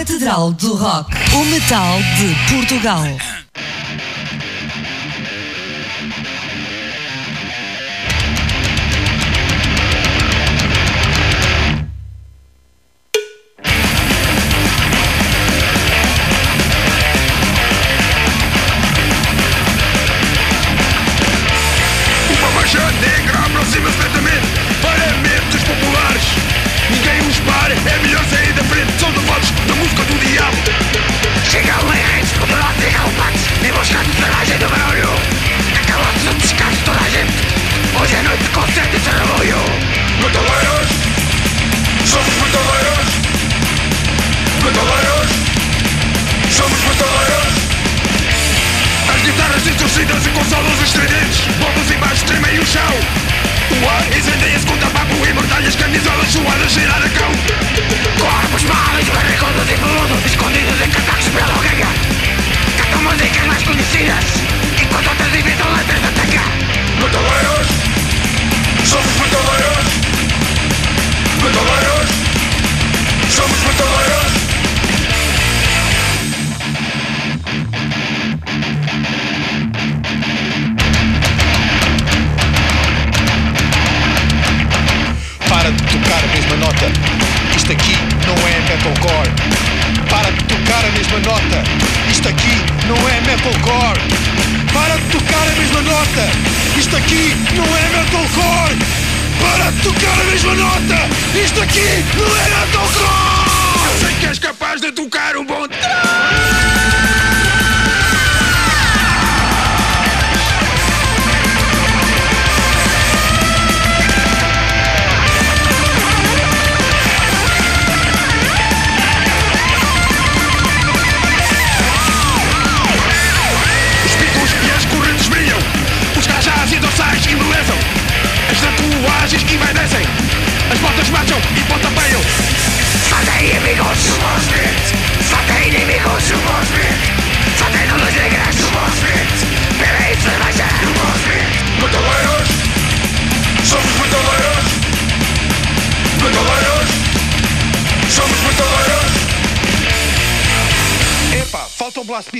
Catedral do Rock, o metal de Portugal.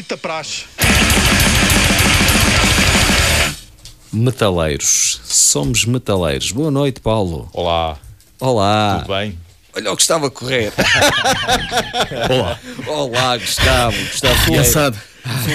Da praxe Metaleiros. Somos metaleiros. Boa noite, Paulo. Olá, Olá. tudo bem? Olha o Gustavo a correr. Olá, Olá, Gustavo. Gustavo Vieira. cansado.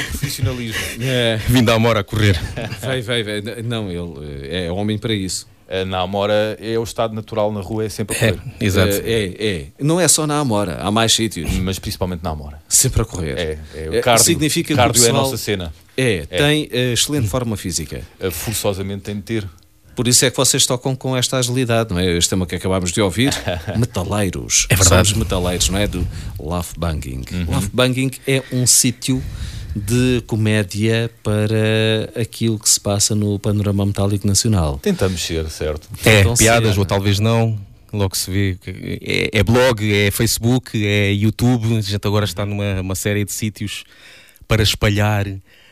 Profissionalismo. É, Vim da Amora a correr. vai, vai, vai. Não, ele é homem para isso. Eh, Na Amora é o estado natural na rua, é sempre a É, correr. exato. É, é, é. Não é só na Amora, há mais sítios. Mas principalmente na Amora. Sempre a correr. É, é É, o cardio. significa que o cardio é a pessoal- nossa cena. É, tem eh, excelente forma física. Eh, Forçosamente tem de ter. Por isso é que vocês tocam com esta agilidade, não é? Este tema que acabámos de ouvir, metaleiros. É verdade. Somos metaleiros, não é? Do Love Banging. Uhum. Love Banging é um sítio de comédia para aquilo que se passa no panorama metálico nacional. Tentamos ser, certo? É, Então, piadas sim. ou talvez não. Logo se vê. É, é blog, é Facebook, é YouTube. A gente agora está numa uma série de sítios para espalhar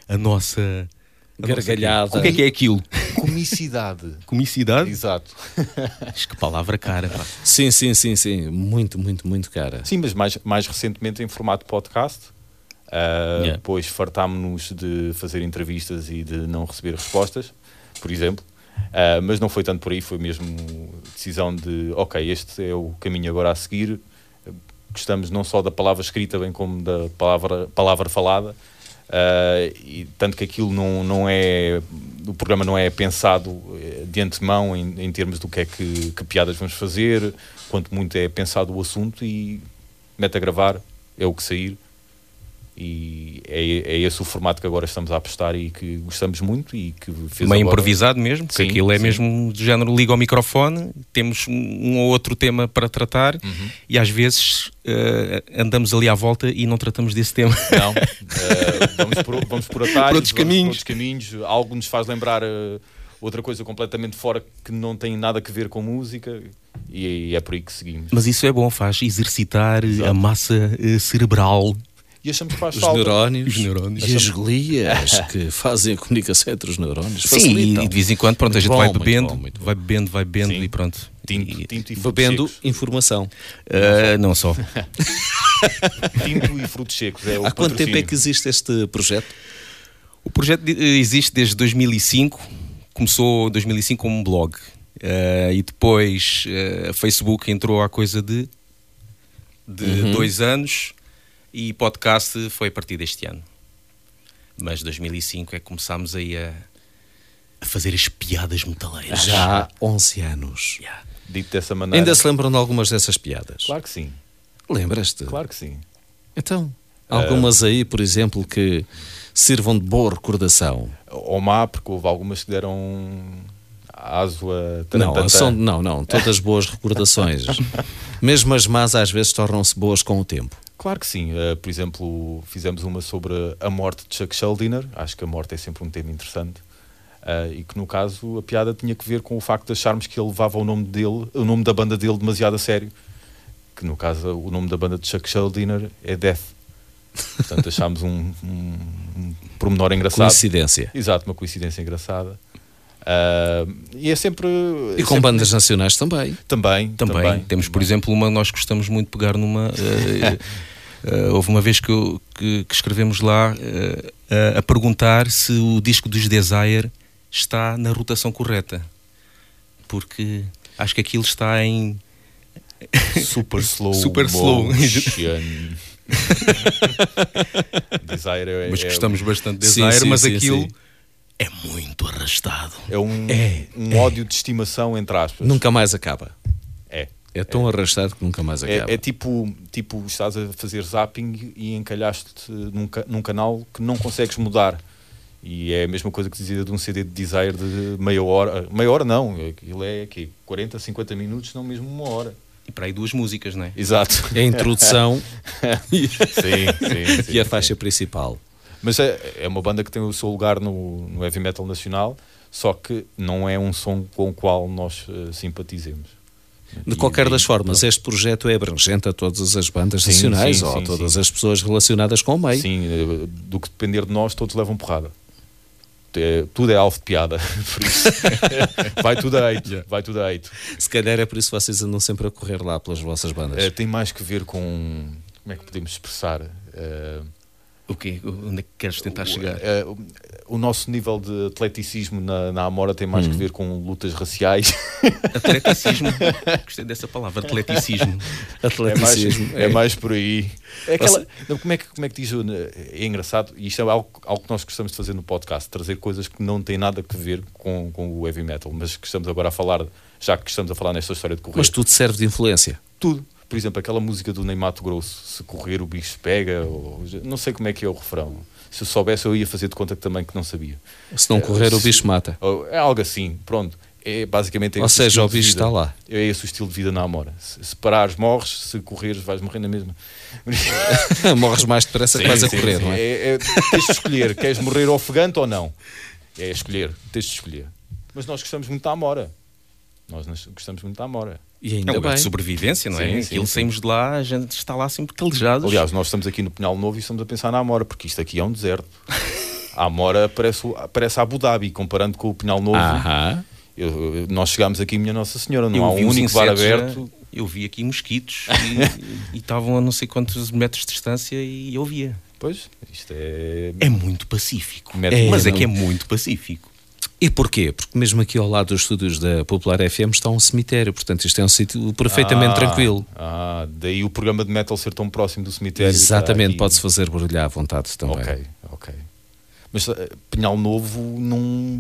a nossa. a nossa- Gargalhada. O que é que é aquilo? Comicidade. Comicidade? Exato. Acho que palavra cara. pá. Sim, sim, sim, sim. Muito, muito, muito cara. Sim, mas mais, mais recentemente em formato podcast. Ah, Yeah. Depois fartámos-nos de fazer entrevistas e de não receber respostas, por exemplo. Ah, mas não foi tanto por aí, foi mesmo decisão de, ok, este é o caminho agora a seguir. Gostamos não só da palavra escrita, bem como da palavra, palavra falada. Ah, e tanto que aquilo não, não é. O programa não é pensado eh, de antemão em, em termos do que é que, que piadas vamos fazer, quanto muito é pensado o assunto e mete a gravar, é o que sair. E é, é esse o formato que agora estamos a apostar e que gostamos muito e que fez Meio agora- improvisado mesmo, porque Sim, aquilo é sim. mesmo do género liga ao microfone, temos um, ou outro tema para tratar Uhum. e às vezes eh, andamos ali à volta e não tratamos desse tema. Não, eh, vamos, por, vamos por atalhos, Por outros vamos caminhos. outros caminhos. Algo nos faz lembrar eh, outra coisa completamente fora que não tem nada a ver com música e é, por aí que seguimos. Mas isso é bom, faz exercitar Exato. a massa cerebral. E achamos que faz Os falta. neurónios, Os neurónios. e as glias que fazem a comunicação entre os neurónios. Sim, e, facilitam. e de vez em quando pronto, a Muito gente bom, vai muito bebendo, bom, muito bom. vai bebendo, vai bebendo Sim. e pronto. Tinto, E- tinto e frutos Bebendo secos. informação. eh, não só. Tinto e frutos secos. É o Há quanto tempo é patrocínio. que existe este projeto? O projeto de- existe desde 2005, começou em 2005 como um blog. Eh, e depois eh, a Facebook entrou há coisa de, de Uhum. dois anos e podcast foi a partir deste ano. Mas 2005 é que começámos aí a, a fazer as piadas metaleiras. Já há 11 anos. Yeah. Dito dessa maneira. Ainda se lembram de algumas dessas piadas? Claro que sim. Lembras-te? Claro que sim. Então, algumas aí, por exemplo, que sirvam de boa recordação. Ou má, porque houve algumas que deram aso a Não, são, não, não, todas boas recordações. Mesmo as más às vezes tornam-se boas com o tempo. Claro que sim. Uh, por exemplo, fizemos uma sobre a morte de Chuck Schuldiner. Acho que a morte é sempre um tema interessante. Uh, e que no caso a piada tinha que ver com o facto de acharmos que ele levava o nome dele, o nome da banda dele demasiado a sério. Que no caso o nome da banda de Chuck Schuldiner é Death. Portanto achámos um, um, um pormenor engraçado. Coincidência. Exato, uma coincidência engraçada. Uh, e é sempre. E é com sempre- bandas nacionais também. Também, Também, temos, por exemplo, uma nós gostamos muito de pegar numa. eh, eh, houve uma vez que, eu- que- que escrevemos lá a, a perguntar se o disco dos Desire está na rotação correta. Porque acho que aquilo está em. Super slow. Super slow. Desire é, Mas é- gostamos bastante de Sim, Desire, sim, mas sim, aquilo sim. É muito arrastado. É um, É, um ódio de estimação, entre aspas. Nunca mais acaba. É. É tão arrastado que nunca mais acaba. É, é tipo, tipo, estás a fazer zapping e encalhaste num, num canal que não consegues mudar. E é a mesma coisa que dizia de um CD de Desire de meia hora. Meia hora não, aquilo é aqui, 40, 50 minutos, não mesmo uma hora. E para aí duas músicas, não é? Exato. É a introdução sim, sim, sim. e a sim. faixa principal. Mas é, é uma banda que tem o seu lugar no, no heavy metal nacional, só que não é um som com o qual nós eh, simpatizemos. De qualquer das formas, este projeto é abrangente a todas as bandas Sim, nacionais sim, ou a sim, todas sim. as pessoas relacionadas com o meio. Sim, eh, do que depender de nós, todos levam porrada. É, tudo é alvo de piada. Por isso, vai tudo a hate. Vai tudo a hate. Se calhar é por isso que vocês andam sempre a correr lá pelas vossas bandas. Eh, tem mais que ver com. Como é que podemos expressar? O quê? Onde é que queres tentar chegar? eh, o, o nosso nível de atleticismo na, na Amora tem Hum. mais que ver com lutas raciais. Atleticismo. Gostei dessa palavra, atleticismo. É mais, Atleticismo. é mais por aí. É aquela- Você- não, como, é que, como é que diz? o- É engraçado, e isto é algo, algo que nós gostamos de fazer no podcast: trazer coisas que não têm nada a ver com, com o heavy metal, mas que estamos agora a falar, já que estamos a falar nesta história de correr. Mas tudo serve de influência. tudo. Por exemplo, aquela música do Ney Mato Grosso: se correr o bicho pega, ou, não sei como é que é o refrão. Se eu soubesse, eu ia fazer de conta que também que não sabia. Se não correr, o se- bicho mata. Ou- É algo assim, pronto. É basicamente Ou esse seja, o bicho está lá. É esse o estilo de vida na Amora. Se, se parares, morres. Se correres, vais morrer na mesma. Morres mais depressa que vais a correr, sim. não é? É, é- tens de escolher. Queres morrer ofegante ou não? É escolher. Tens de escolher. Mas nós gostamos muito da Amora. Nós gostamos muito da Amora. E É ainda um lugar bem. de sobrevivência, não é? Sim, sim, Aquilo sim. saímos de lá, a gente está lá sempre calejados. Aliás, nós estamos aqui no Pinhal Novo e estamos a pensar na Amora, porque isto aqui é um deserto. A Amora parece, parece Abu Dhabi, comparando com o Pinhal Novo. Aham. Eu- nós chegámos aqui, minha Nossa Senhora, não eu há um único bar insetos, aberto. eh, Eu vi aqui mosquitos e- e estavam a não sei quantos metros de distância e eu via. Pois, isto é. É muito pacífico. É, Mas é que é muito pacífico. E porquê? Porque mesmo aqui ao lado dos estúdios da Popular FM está um cemitério, portanto isto é um sítio perfeitamente Ah, tranquilo. Ah, daí o programa de metal ser tão próximo do cemitério. Exatamente, está pode-se fazer barulhar à vontade também. Ok, ok. Mas eh, Pinhal Novo não.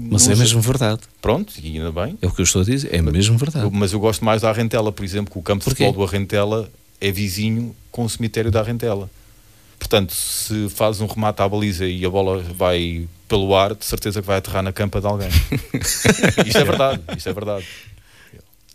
Mas não é mesmo verdade. Pronto, e ainda bem. É o que eu estou a dizer, é mesmo verdade. Eu- mas eu gosto mais da Arrentela, por exemplo, que o campo de Porquê? futebol do Arrentela é vizinho com o cemitério da Arrentela. Portanto, se fazes um remate à baliza e a bola vai pelo ar, de certeza que vai aterrar na campa de alguém. isto é verdade, isto é verdade.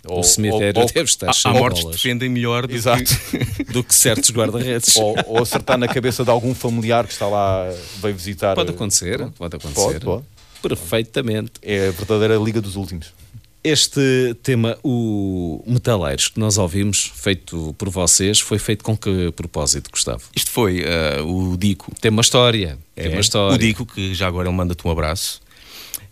O cemitério deve estar Há, cheio há de mortes que bolas defendem melhor do Exato. que... do que certos guarda-redes. ou, ou acertar na cabeça de algum familiar que está lá, veio visitar. Pode eh, acontecer, pode acontecer. Pode, pode. Perfeitamente. É a verdadeira Liga dos Últimos. Este tema, o Metaleiros, que nós ouvimos, feito por vocês, foi feito com que propósito, Gustavo? Isto foi eh, o Dico. Tem uma história. Tem É, uma história. O Dico, que já agora ele manda-te um abraço.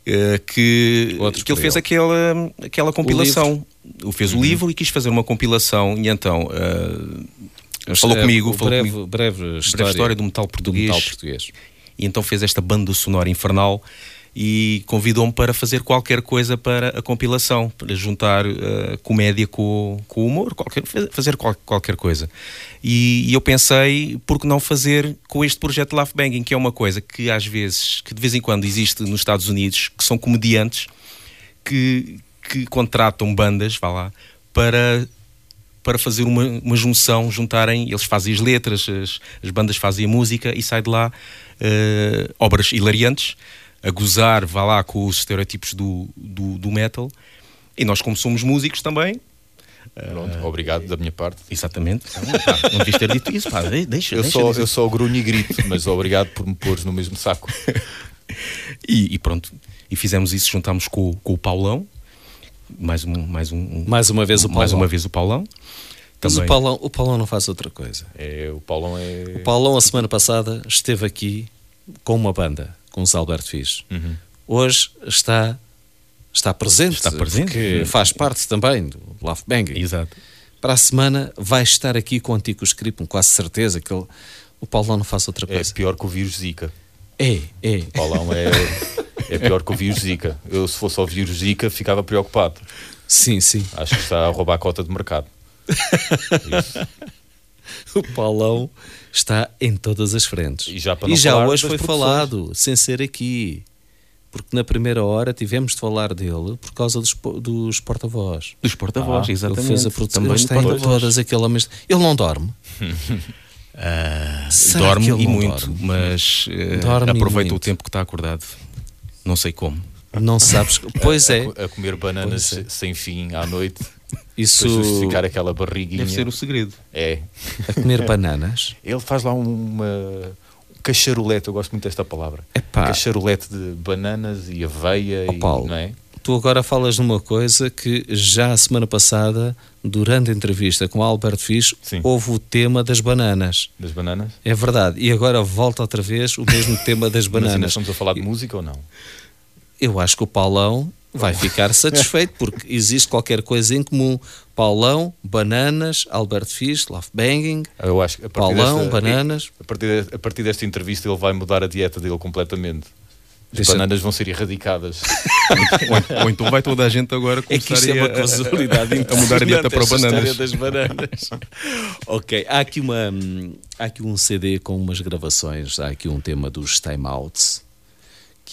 eh, que, Outro que ele fez ele. aquela, aquela compilação. Ele fez Uhum. o livro e quis fazer uma compilação. E então, eh, Falou É, comigo, o falou breve, comigo. breve história, Breve história do metal do português. metal português. E então fez esta banda sonora infernal e convidou-me para fazer qualquer coisa para a compilação, para juntar eh, comédia com, com humor, qualquer, fazer qual- qualquer coisa. E, e eu pensei, por que não fazer com este projeto Laugh Banging, que é uma coisa que às vezes, que de vez em quando existe nos Estados Unidos, que são comediantes que, que contratam bandas, vá lá, para para fazer uma, uma junção, juntarem, eles fazem as letras, as, as bandas fazem a música e sai de lá eh, obras hilariantes, a gozar, vá lá, com os estereótipos do, do, do metal. E nós, como somos músicos também, Pronto, obrigado da minha parte. exatamente, então, pá, não devias ter dito isso, pá, de- deixa, Eu deixa só, dizer. eu só grunho e grito, mas obrigado por me pôres no mesmo saco. E, e pronto, e fizemos isso, juntámos com, com o Paulão, mais um, mais um, Mais uma vez o mais Paulão. uma vez o Paulão. Mas o Paulão, o Paulão não faz outra coisa. É, o Paulão é. O Paulão, a semana passada, esteve aqui com uma banda, com os Alberto Fiz. Uhum. Hoje está, está presente, Está presente. porque faz parte também do Love Banging. Exato. Para a semana vai estar aqui com o Antico Script, com quase certeza que ele, o Paulão não faz outra É coisa. pior que o vírus Zika. É, é. O Paulão é, é pior que o vírus Zika. Eu, se fosse ao vírus Zika, ficava preocupado. Sim, sim. Acho que está a roubar a cota de mercado. Isso. O Paulão está em todas as frentes. E já para não falar hoje foi produções. falado, sem ser aqui. Porque na primeira hora tivemos de falar dele por causa dos, dos porta-voz. Dos porta-voz, Ah, exatamente. Ele fez a produção. Também está em todas, aquele homem. Ele não dorme. Será dorme e muito, dorme? mas eh, Dorme e aproveita o muito. tempo que está acordado. Não sei como. Não sabes. Pois é. A, a comer bananas é. sem fim à noite Isso. para justificar aquela barriguinha. Deve ser o segredo. É. A comer bananas. Ele faz lá uma. um cacharolete, eu gosto muito desta palavra. Epá. Cacharolete de bananas e aveia Ó, e. Paulo, Não é? Tu agora falas numa coisa que já a semana passada, durante a entrevista com Albert Fish, Sim. houve o tema das bananas. Das bananas? É verdade. E agora volta outra vez o mesmo tema das Mas ainda bananas. estamos a falar de música ou não? Eu acho que o Paulão vai ficar satisfeito porque existe qualquer coisa em comum. Paulão, bananas, Albert Fish, Love Banging, Eu acho que a partir Paulão, desta, bananas. A partir, de- a partir desta entrevista ele vai mudar a dieta dele completamente. As Deixa- bananas vão ser erradicadas. ou, ou então vai toda a gente agora É que começar é uma a- a- mudar a dieta para bananas. das bananas. ok, há aqui, uma, hum, há aqui um CD com umas gravações, há aqui um tema dos Time Outs,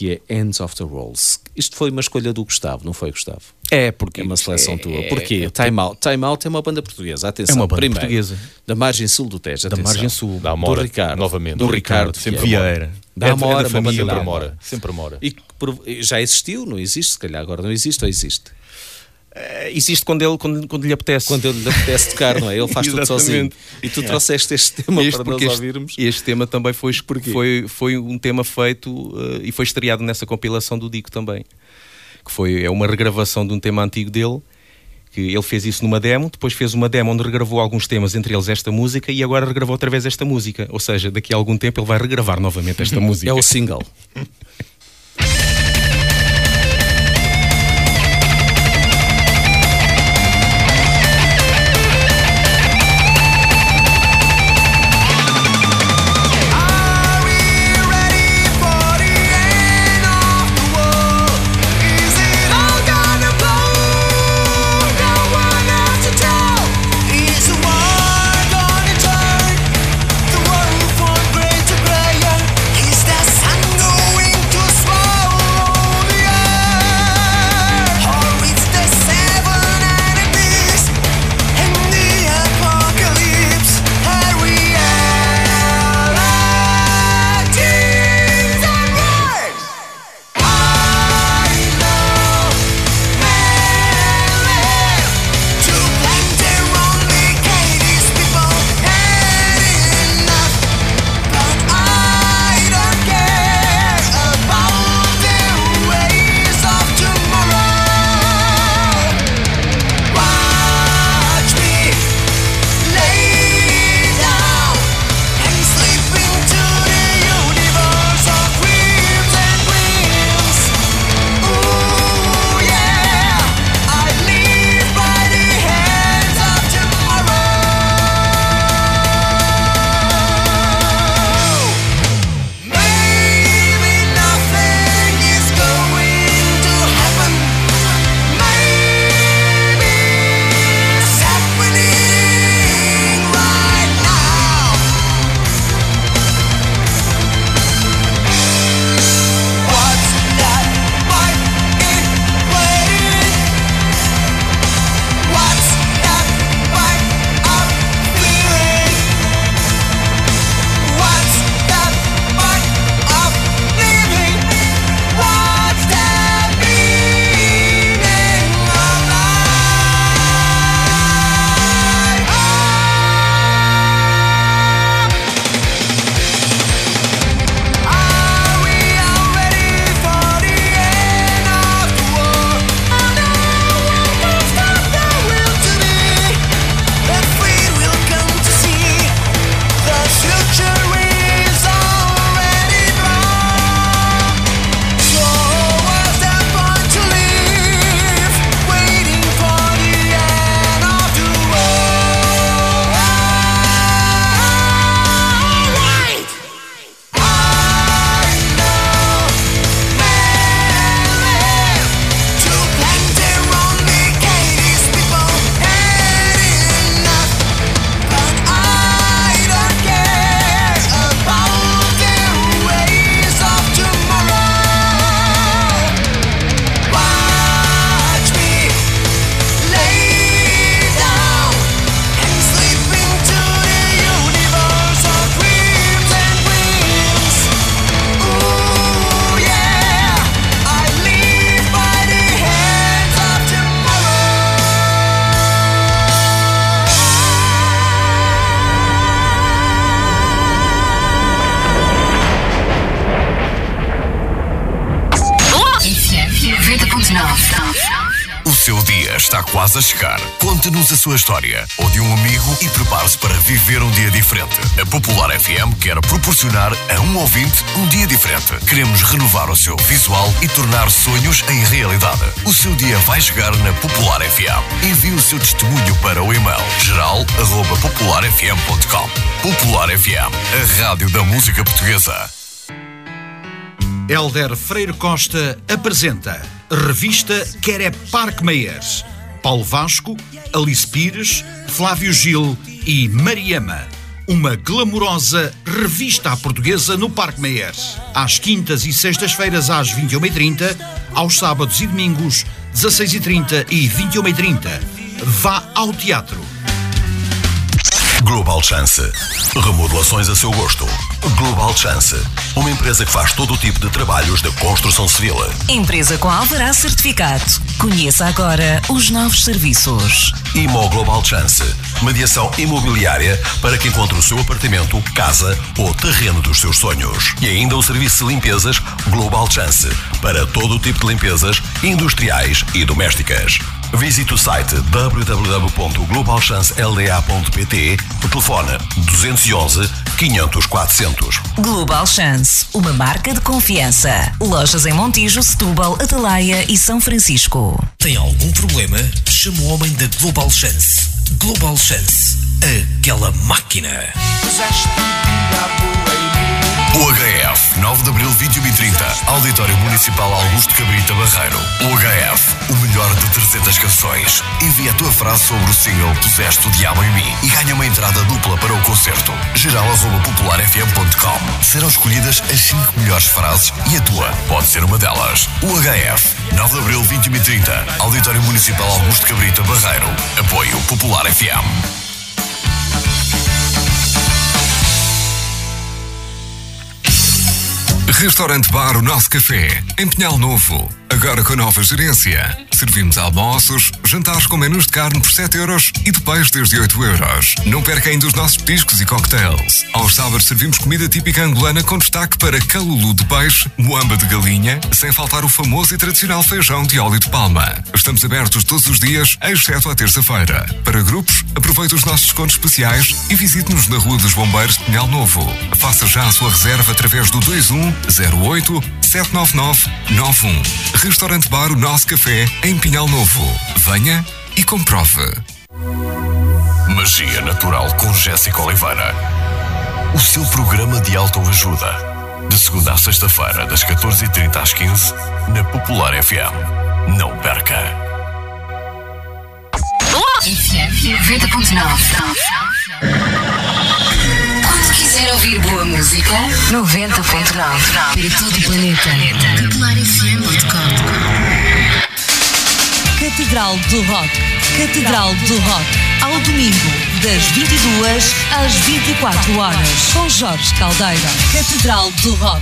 que é Ends of the Rolls. Isto foi uma escolha do Gustavo, não foi, Gustavo? É, porque É uma seleção tua. é- Porquê? Time Out. Time Out é uma banda portuguesa. Atenção, É uma banda primeiro, portuguesa. Da margem sul do Tejo. Da atenção. margem sul. Da Amora, do Ricardo. novamente. Do Ricardo. Sempre Vieira. Vieira. Da É Amora, é da uma família. banda Sempre da amora. Sempre amora. E já existiu, não existe? Se calhar agora não existe ou existe? Eh, Existe quando, ele, quando, quando lhe apetece. Quando ele lhe apetece tocar, não é? Ele faz tudo sozinho. E tu trouxeste este tema Este, para nós este, ouvirmos. este tema também foi, foi, foi um tema feito eh, e foi estreado nessa compilação do Dico também. Que foi, é uma regravação de um tema antigo dele. Que ele fez isso numa demo, depois fez uma demo onde regravou alguns temas, entre eles esta música, e agora regravou outra vez esta música. Ou seja, daqui a algum tempo ele vai regravar novamente esta música. É o single. quase a chegar. Conte-nos a sua história ou de um amigo e prepare-se para viver um dia diferente. A Popular FM quer proporcionar a um ouvinte um dia diferente. Queremos renovar o seu visual e tornar sonhos em realidade. O seu dia vai chegar na Popular FM. Envie o seu testemunho para o e-mail geral@popularfm.com. Popular FM, a rádio da música portuguesa. Helder Freire Costa apresenta Revista Quer é Parque Meiers. Paulo Vasco, Alice Pires, Flávio Gil e Mariama. Uma glamourosa revista à portuguesa no Parque Meiers. Às quintas e sextas-feiras às 21h30, aos sábados e domingos 16h30 e 21h30. Vá ao teatro. Global Chance. Remodelações a seu gosto. Global Chance. Uma empresa que faz todo o tipo de trabalhos de construção civil. Empresa com alvará certificado. Conheça agora os novos serviços. Imo Global Chance. Mediação imobiliária para que encontre o seu apartamento, casa ou terreno dos seus sonhos. E ainda o serviço de limpezas Global Chance. Para todo o tipo de limpezas industriais e domésticas. Visite o site www.globalchancelda.pt o telefone 211 500 400. Global Chance, uma marca de confiança. Lojas em Montijo, Setúbal, Atalaia e São Francisco. Tem algum problema? Chama o homem da Global Chance. Global Chance, aquela máquina. UHF, 9 de Abril 21 e 30, Auditório Municipal Augusto Cabrita Barreiro. UHF, o melhor de 300 canções. Envia a tua frase sobre o single Puseste o Diabo em Mim e ganha uma entrada dupla para o concerto. Geral arroba popularfm.com. Serão escolhidas as 5 melhores frases e a tua pode ser uma delas. UHF, 9 de Abril 21 e 30, Auditório Municipal Augusto Cabrita Barreiro. Apoio Popular FM. Restaurante Bar O Nosso Café, em Pinhal Novo. Agora com nova gerência. Servimos almoços, jantares com menus de carne por 7 euros e de peixe desde 8 euros. Não perca ainda os nossos petiscos e cocktails. Aos sábados servimos comida típica angolana com destaque para calulu de peixe, moamba de galinha, sem faltar o famoso e tradicional feijão de óleo de palma. Estamos abertos todos os dias, exceto à terça-feira. Para grupos, aproveite os nossos descontos especiais e visite-nos na Rua dos Bombeiros de Pinhal Novo. Faça já a sua reserva através do 21 08 799 91. Restaurante Bar O Nosso Café, em Pinhal Novo. Venha e comprove. Magia Natural com Jéssica Oliveira. O seu programa de autoajuda. De segunda a sexta-feira, das 14h30 às 15 na Popular FM. Não perca. FM 90.9. Quando quiser ouvir boa música, 90.9. Para todo o planeta. Popularfm.com. Catedral do Rock. Catedral do Rock. Ao domingo, das 22 às 24 horas. Com Jorge Caldeira. Catedral do Rock.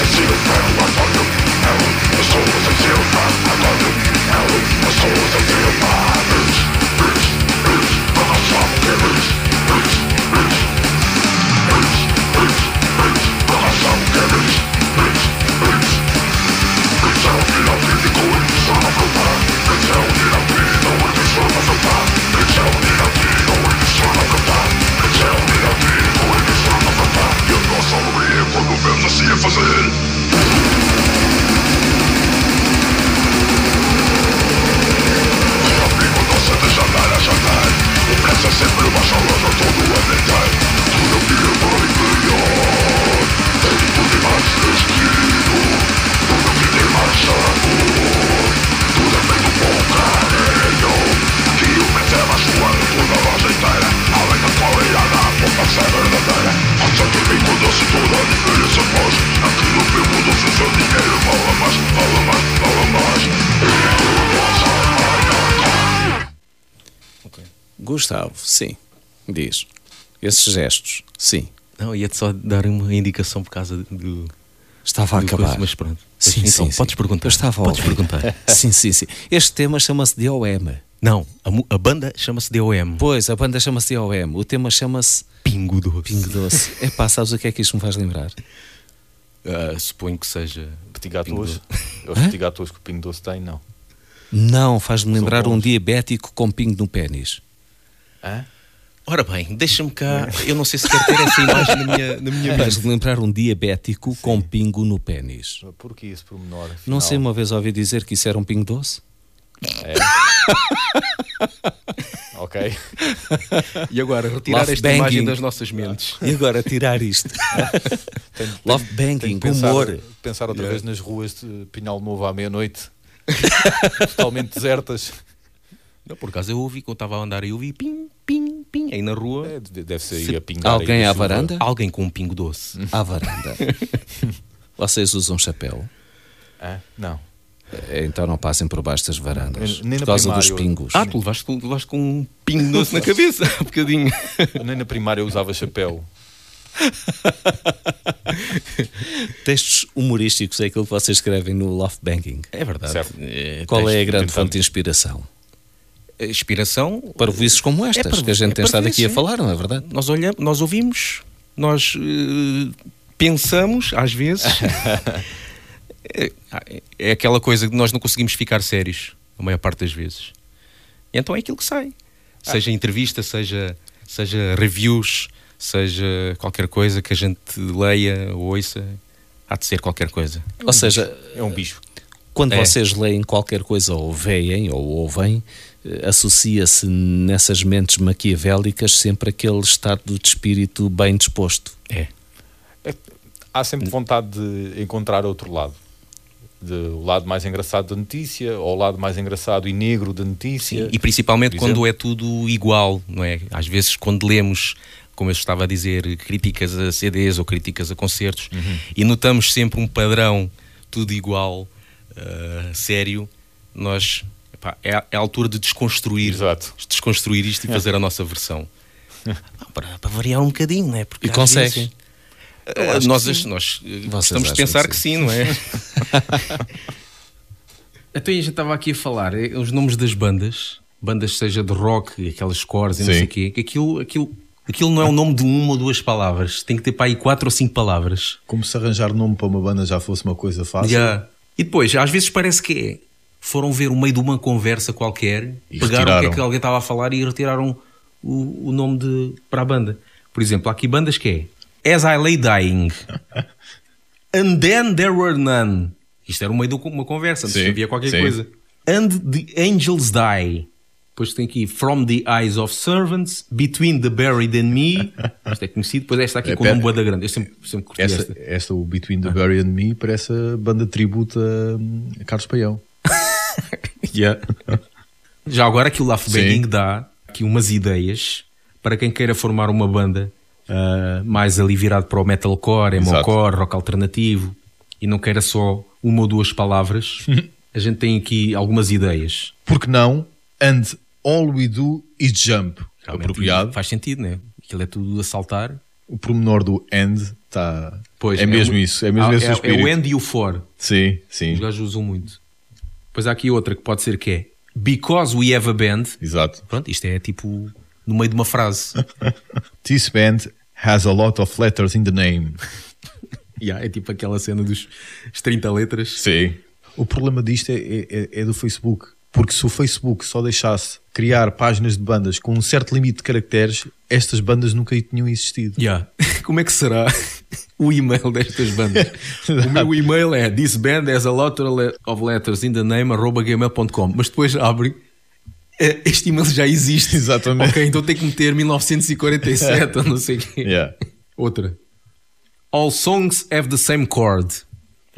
Gustavo, sim. Diz. Esses gestos, sim. Não, ia-te só dar uma indicação por causa do. Estava a do acabar. coisa, mas pronto. Sim, então, sim, podes sim. perguntar. Eu estava a podes ouvir. perguntar. Sim, sim, sim. Este tema chama-se DOM. Não, a, a banda chama-se DOM. Pois, a banda chama-se DOM. O tema chama-se Pingo Doce. Pingo Doce. É pá, sabes o que é que isto me faz lembrar? Ah, suponho que seja. Petit gâteaux. Pingo Os petit gâteaux que o Pingo Doce tem, não. Não, faz-me lembrar um diabético com pingo no pênis. Hã? Ora bem, deixa-me cá. Eu não sei se quero ter essa imagem na minha, na minha mente. Faz-me lembrar um diabético com pingo no pênis. Porquê esse pormenor? Não afinal? sei, uma vez ouvi dizer que isso era um pingo doce. É. ok. E agora, retirar Love esta banging. imagem das nossas mentes. E agora tirar isto? Tenho- Love que pensar, humor. Pensar outra Yeah. vez nas ruas de Pinhal Novo à meia-noite. Totalmente desertas. Não, por acaso eu ouvi, quando eu estava a andar, eu ouvi pim, pim, pim, aí na rua. É, deve ser aí a pingar. Alguém à chuva. varanda? Alguém com um pingo doce. À varanda. Vocês usam chapéu? Hã? Não. É, Então não passem por baixo das varandas. Nem na por causa dos primária. pingos. Ah, tu levaste, tu levaste com um pingo doce na cabeça, um bocadinho. Eu nem na primária eu usava chapéu. Textos humorísticos é aquilo que vocês escrevem no Love Banking. É verdade. Certo. Qual é a grande fonte de inspiração? A Inspiração. Para vices como estas, para- que a gente é tem estado aqui a falar, não é verdade? Nós olhamos, nós ouvimos, nós eh, pensamos, às vezes. é, é aquela coisa que nós não conseguimos ficar sérios, a maior parte das vezes. E então é aquilo que sai. Seja entrevista, seja, seja reviews, seja qualquer coisa que a gente leia ou ouça, há de ser qualquer coisa. Ou seja, É um bicho. quando É. vocês leem qualquer coisa ou veem ou ouvem, eh, associa-se nessas mentes maquiavélicas sempre aquele estado de espírito bem disposto. É. Há sempre vontade de encontrar outro lado. De, o lado mais engraçado da notícia, ou o lado mais engraçado e negro da notícia. E principalmente quando é tudo igual, não é? Às vezes quando lemos, como eu estava a dizer, críticas a CDs ou críticas a concertos Uhum. e notamos sempre um padrão tudo igual, ah, sério, nós epá, é, a- é a altura de desconstruir, Exato. desconstruir isto e fazer a nossa versão. Ah, para, para variar um bocadinho, não é? Porque E às conseguem? vezes, ah, nós nós eh, gostamos de acham pensar que que sim, não é? Então, e a gente estava aqui a falar eh, os nomes das bandas, bandas seja de rock, aquelas cores e não Sim. sei o quê, que aquilo, aquilo, aquilo não é o nome de uma ou duas palavras, tem que ter para aí quatro ou cinco palavras. Como se arranjar nome para uma banda já fosse uma coisa fácil. Já. E depois, às vezes parece que é. Foram ver o meio de uma conversa qualquer, E pegaram o que é retiraram. que alguém estava a falar e retiraram o, o nome de, para a banda. Por exemplo, há aqui bandas que é As I Lay Dying, And Then There Were None. Isto era o meio de uma conversa, antes Sim, havia qualquer sim. coisa. And The Angels Die. Depois tem aqui From the Eyes of Servants, Between the Buried and Me. Isto é conhecido. Depois esta aqui É, com o nome da grande. Eu sempre, sempre curti Esta, esta. esta, o Between the Barry and Me, parece a banda de tributo a, hum, a Carlos Paião. Já agora aqui o. Banging dá aqui umas ideias para quem queira formar uma banda ah, mais ali virado para o metalcore, emocore, rock alternativo e não queira só uma ou duas palavras. a gente tem aqui algumas ideias. Porque não? And all we do is jump. Realmente, Apropriado. Faz sentido, né? Aquilo é tudo a saltar. O pormenor do and está. Pois, é mesmo o- isso. É mesmo Ah, esse o é, é espírito. o end e o for. Sim, sim. Os gajos usam muito. Depois há aqui outra que pode ser que é Because we have a band. Exato. Pronto, isto é tipo no meio de uma frase. This band has a lot of letters in the name. Yeah, é tipo aquela cena dos as 30 letras. Sim. O problema disto é, é- é do Facebook. Porque se o Facebook só deixasse criar páginas de bandas com um certo limite de caracteres, estas bandas nunca tinham existido. Yeah. Como é que será o e-mail destas bandas? o meu e-mail é this band has a lot of letters in the name arroba gmail.com mas depois abre eh, este e-mail já existe. Exatamente. Ok, então tem que meter 1947 ou não sei o quê. Yeah. Outra. All songs have the same chord.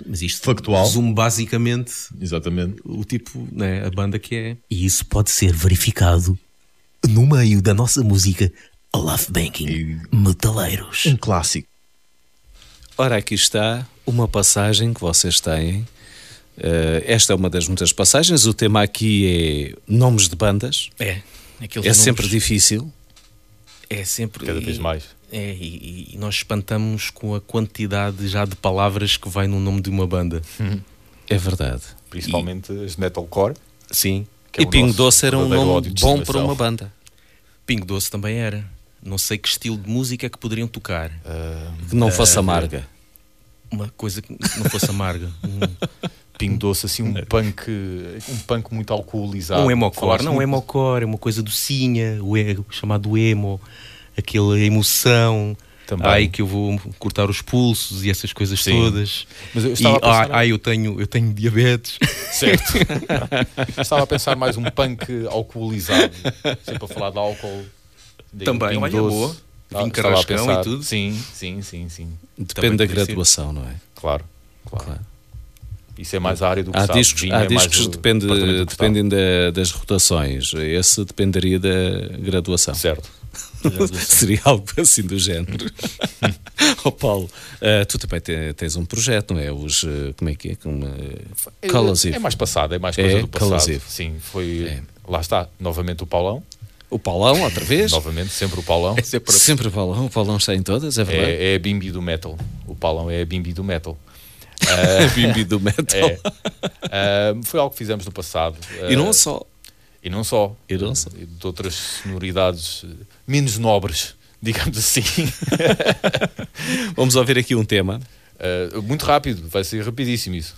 Mas isto Factual. resume basicamente Exatamente. o tipo, né, a banda que é. E isso pode ser verificado no meio da nossa música Love Banking Metaleiros. Um clássico. Ora, aqui está uma passagem que vocês têm. Eh, esta é uma das muitas passagens. O tema aqui é nomes de bandas. É. Aqueles É sempre difícil. É sempre. Cada vez mais. É, e, e nós espantamos com a quantidade já de palavras que vai no nome de uma banda. É verdade. Principalmente as de metalcore. Sim. que é e o Pingo nosso Doce era um nome bom para uma banda. Pingo Doce também era. Não sei que estilo de música que poderiam tocar. Que não fosse Eh, amarga. Uma coisa que não fosse amarga. Um, Pingo Doce, assim, um punk, um punk muito alcoolizado. um emocore. Não, muito- emocore é uma coisa docinha, o ego, chamado emo, aquela emoção. Também. Ai, que eu vou cortar os pulsos e essas coisas Sim. todas. Mas eu E, estava a pensar- ai, ai, eu tenho, eu tenho diabetes. Certo. Estava a pensar mais um punk alcoolizado. Sempre a falar de álcool. Também, Pingo olha, boa. Ah, Vinho estava a Carrascão e tudo. Sim, sim, sim, sim. Depende da graduação, não é? Claro, claro. Claro. Isso é mais a área do que Há sabe. discos, Vinho há é discos depende, dependem da- das rotações. Esse dependeria da graduação. Certo. Seria algo assim do género. Ó Paulo, eh, tu também te- tens um projeto, não é? Os, eh, como é que é? Como, eh, Colosive. É mais passado, é mais coisa É, do passado. Sim, foi. É. Lá está, novamente o Paulão. O Paulão, outra vez? Novamente, sempre o Paulão. Sempre o Paulão. O Paulão está em todas, é verdade? É, é a bimbi do metal. O Paulão é a bimbi do metal. A bimbi do metal. É. Ah, foi algo que fizemos no passado. E não Ah, só. E não só. E não só. E de outras sonoridades menos nobres, digamos assim. Vamos ouvir aqui um tema. Ah, muito rápido, vai ser rapidíssimo isso.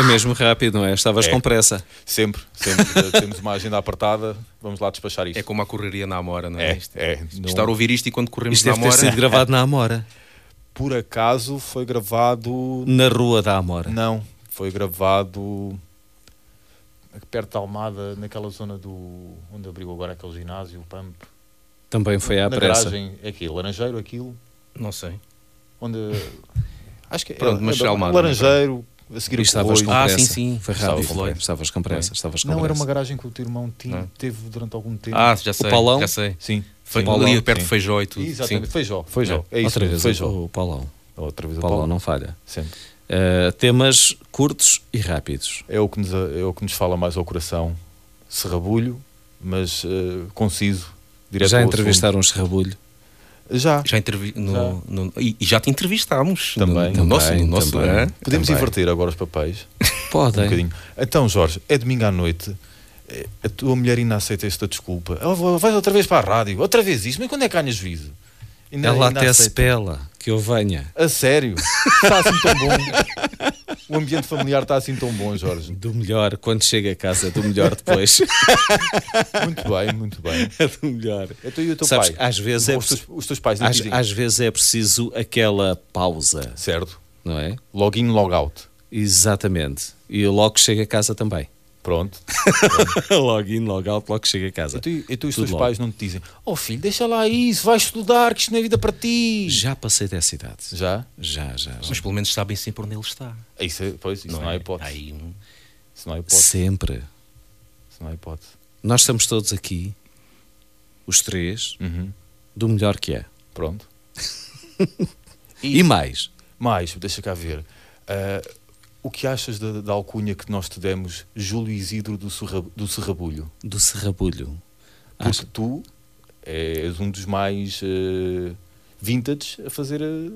É mesmo rápido, não é? Estavas É. com pressa. Sempre, sempre. Temos uma agenda apertada, vamos lá despachar isto. É como a correria na Amora, não é? É, Isto- é. Não- Estar a ouvir isto e quando corremos Isto na deve ter Amora. sido gravado na Amora. Por acaso foi gravado. Na rua da Amora. Não, foi gravado perto da Almada, naquela zona do. onde abriu agora aquele ginásio, o Pump. Também foi à Na pressa. garagem, é aqui, Laranjeiro, aquilo. Não sei. Onde. Acho que é. Pronto, mas é, Almada, Laranjeiro, a seguir E o estavas com Ah, pressa. sim, sim. Foi Estava rápido. pressa. Estavas com pressa. Estavas com Não, era uma garagem que o teu irmão tinha, Não. teve durante algum tempo. Ah, já sei. Paulão? Já sei. sim. Foi sim. ali perto sim. de Feijó e tudo. Exatamente, Sim. Feijó, Feijó. É isso, Outra vez, Feijó. o, o Paulão. Outra vez O o Paulão Paulão. não falha. Sempre. Uh, temas curtos e rápidos. É o, que nos, é o que nos fala mais ao coração. Serrabulho, mas eh, conciso. Direto Já entrevistaram um serrabulho? Já. Já entrevi no, no- e, e já te entrevistámos. Também. No, no Também, nosso, no nosso também. hã? Podemos Também. inverter agora os papéis. Um Podem. bocadinho. Então, Jorge, é domingo à noite. eh, A tua mulher ainda aceita esta desculpa. Vou- vais outra vez para a rádio, outra vez isto, mas quando é que ganhas juízo? Ainda- Ela ainda até se aceita. pela que eu venha. A sério? Está assim tão bom? O ambiente familiar está assim tão bom, Jorge. Do melhor, quando chega a casa, do melhor depois. Muito bem, muito bem. É do melhor. Então e o teu Sabes, pai? às vezes é os, teus, os teus pais Às, às vezes é preciso aquela pausa, Certo. não é? Login, logout. Exatamente. E logo chego a casa também. Pronto. logo in, logo out, logo chego a casa. Então, e então os teus logo. pais não te dizem: Oh filho, deixa lá isso, vai estudar, que isto não é vida para ti. Já passei dessa idade. Já? Já, já. já. Mas pelo menos sabem sempre onde ele está. Isso, é- pois, isso não, há é? hipótese. Aí Isso não há hipótese. Sempre. Isso não há hipótese. Nós estamos todos aqui, os três, Uhum. do melhor que é. Pronto. E, mais. Mais, deixa cá ver. Ah, o que achas da, da alcunha que nós te demos, Júlio Isidro do, Serra- do Serrabulho? Do serrabulho. Porque Acho- tu és um dos mais eh, vintage a fazer eh,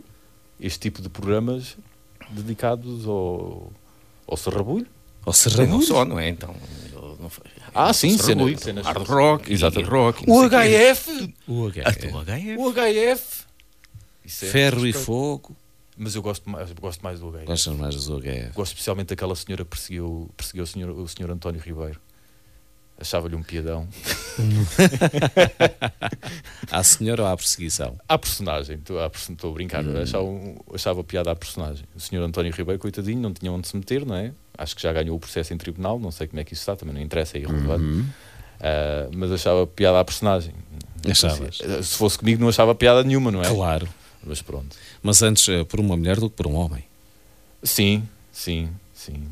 este tipo de programas dedicados ao, ao Serrabulho. Ao Não serrabulho. só, não é? Então. não foi- Ah, sim, Serrabulho, cenas- Hard rock, Exatamente. e rock. O não. HF! O Ah, HF. o HF. O HF! Isso é Ferro e fogo. Mas eu gosto mais, gosto mais do HF. Gostas mais do HF. Gosto especialmente daquela senhora que perseguiu, perseguiu o, senhor, o senhor António Ribeiro. Achava-lhe um piadão. À senhora ou à perseguição? À personagem, estou a, brincar, Hum. achava, achava piada à personagem. O senhor António Ribeiro, coitadinho, não tinha onde se meter, não é? Acho que já ganhou o processo em tribunal, não sei como é que isso está, também não interessa, é irrelevante. Uhum. Ah, mas achava piada à personagem. Achavas? Se fosse comigo, não achava piada nenhuma, não é? Claro. Mas pronto. Mas antes eh, por uma mulher do que por um homem. Sim, Sim, sim.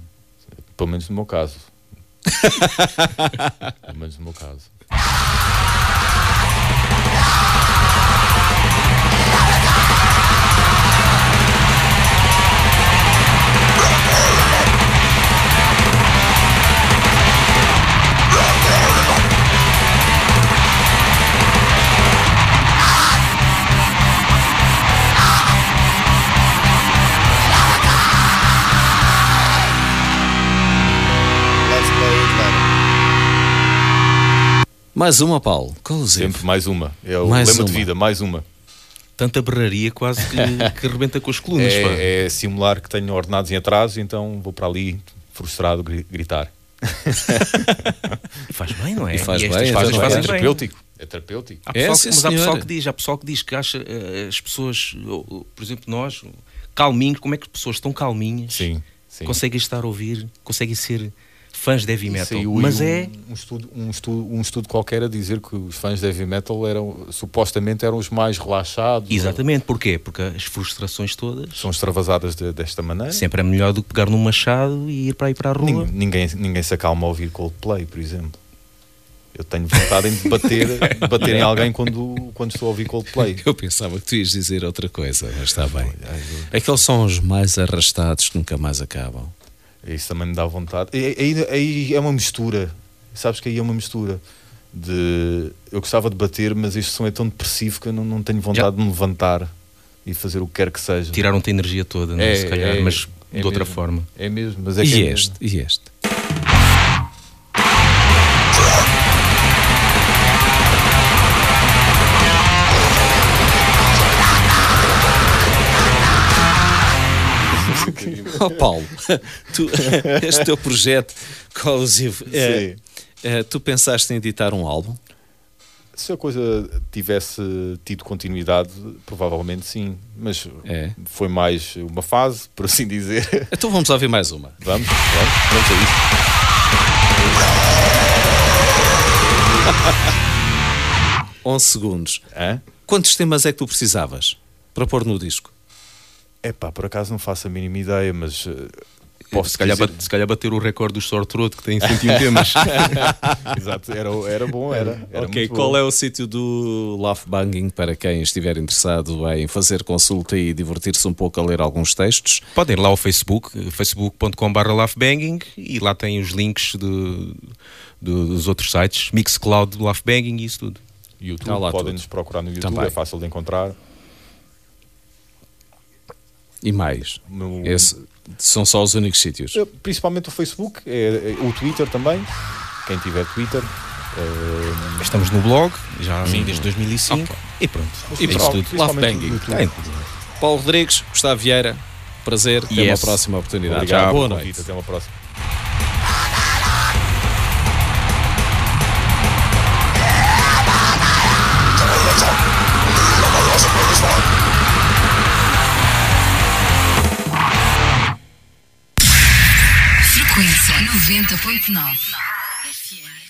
Pelo menos no meu caso. Pelo menos no meu caso. Mais uma, Paulo. Conclusivo. Sempre mais uma. É o Mais lema de uma. vida, mais uma. Tanta berraria quase que, que rebenta com as colunas. É, é simular que tenho ordenados em atraso, então vou para ali frustrado gri- gritar. E faz bem, não é? E faz estas bem, coisas faz bem. é bem. terapêutico. É terapêutico. Há É, pessoal, sim, que- mas há pessoal que diz, há pessoal que diz que acha eh, as pessoas, por exemplo, nós, calminhos, como é que pessoas tão calminhas Sim, sim. conseguem estar a ouvir, conseguem ser fãs de heavy metal. Saiu Mas um, é. um estudo, um, estudo, um estudo qualquer a dizer que os fãs de heavy metal eram supostamente eram os mais relaxados. Exatamente, porquê? Porque as frustrações todas São extravasadas de- desta maneira. sempre é melhor do que pegar num machado e ir para aí para a rua. Nin- Ninguém, ninguém se acalma a ouvir Coldplay, por exemplo. Eu tenho vontade em bater, de bater em alguém quando, quando estou a ouvir Coldplay. Eu pensava que tu ias dizer outra coisa, mas está bem. Aqueles são os mais arrastados que nunca mais acabam. Isso também me dá vontade. Aí, aí é uma mistura. Sabes que aí é uma mistura. De eu gostava de bater, mas este som é tão depressivo que eu não, não tenho vontade de me levantar e fazer o que quer que seja. Tiraram-te a energia toda, não é? se calhar, mas é de outra mesmo. forma. É mesmo, mas é E que é este? E este? Oh Paulo, tu, este teu projeto colosivo, é, é, tu pensaste em editar um álbum? Se a coisa tivesse tido continuidade, provavelmente sim. Mas É. foi mais uma fase, por assim dizer. Então vamos ouvir mais uma. Vamos, vamos, vamos a isso. 11 segundos. Hã? Quantos temas é que tu precisavas para pôr no disco? Epá, por acaso não faço a mínima ideia, mas eh, posso se, calhar, dizer... se calhar bater o recorde do Sore Throat, que tem 101 temas. Exato, era, era bom, era. era ok, muito qual bom. é o sítio do Love Banging para quem estiver interessado em fazer consulta e divertir-se um pouco a ler alguns textos? Podem ir lá ao Facebook, facebook.com.br laughbanging e lá tem os links de- do- dos outros sites, Mixcloud, Laughbanging e isso tudo. YouTube, Tá lá podem tudo. nos procurar no YouTube, Também. é fácil de encontrar. E mais? No- Esse- são só os únicos sítios. Principalmente o Facebook, é, é- o Twitter também. Quem tiver Twitter. eh, Estamos no blog, já assim desde 2005 e pronto. E é pronto, tudo. Love Banging. Paulo Rodrigues, Gustavo Vieira, prazer, até uma Yes. próxima oportunidade. Obrigado Boa pelo noite. Até uma próxima. 90.9. FM.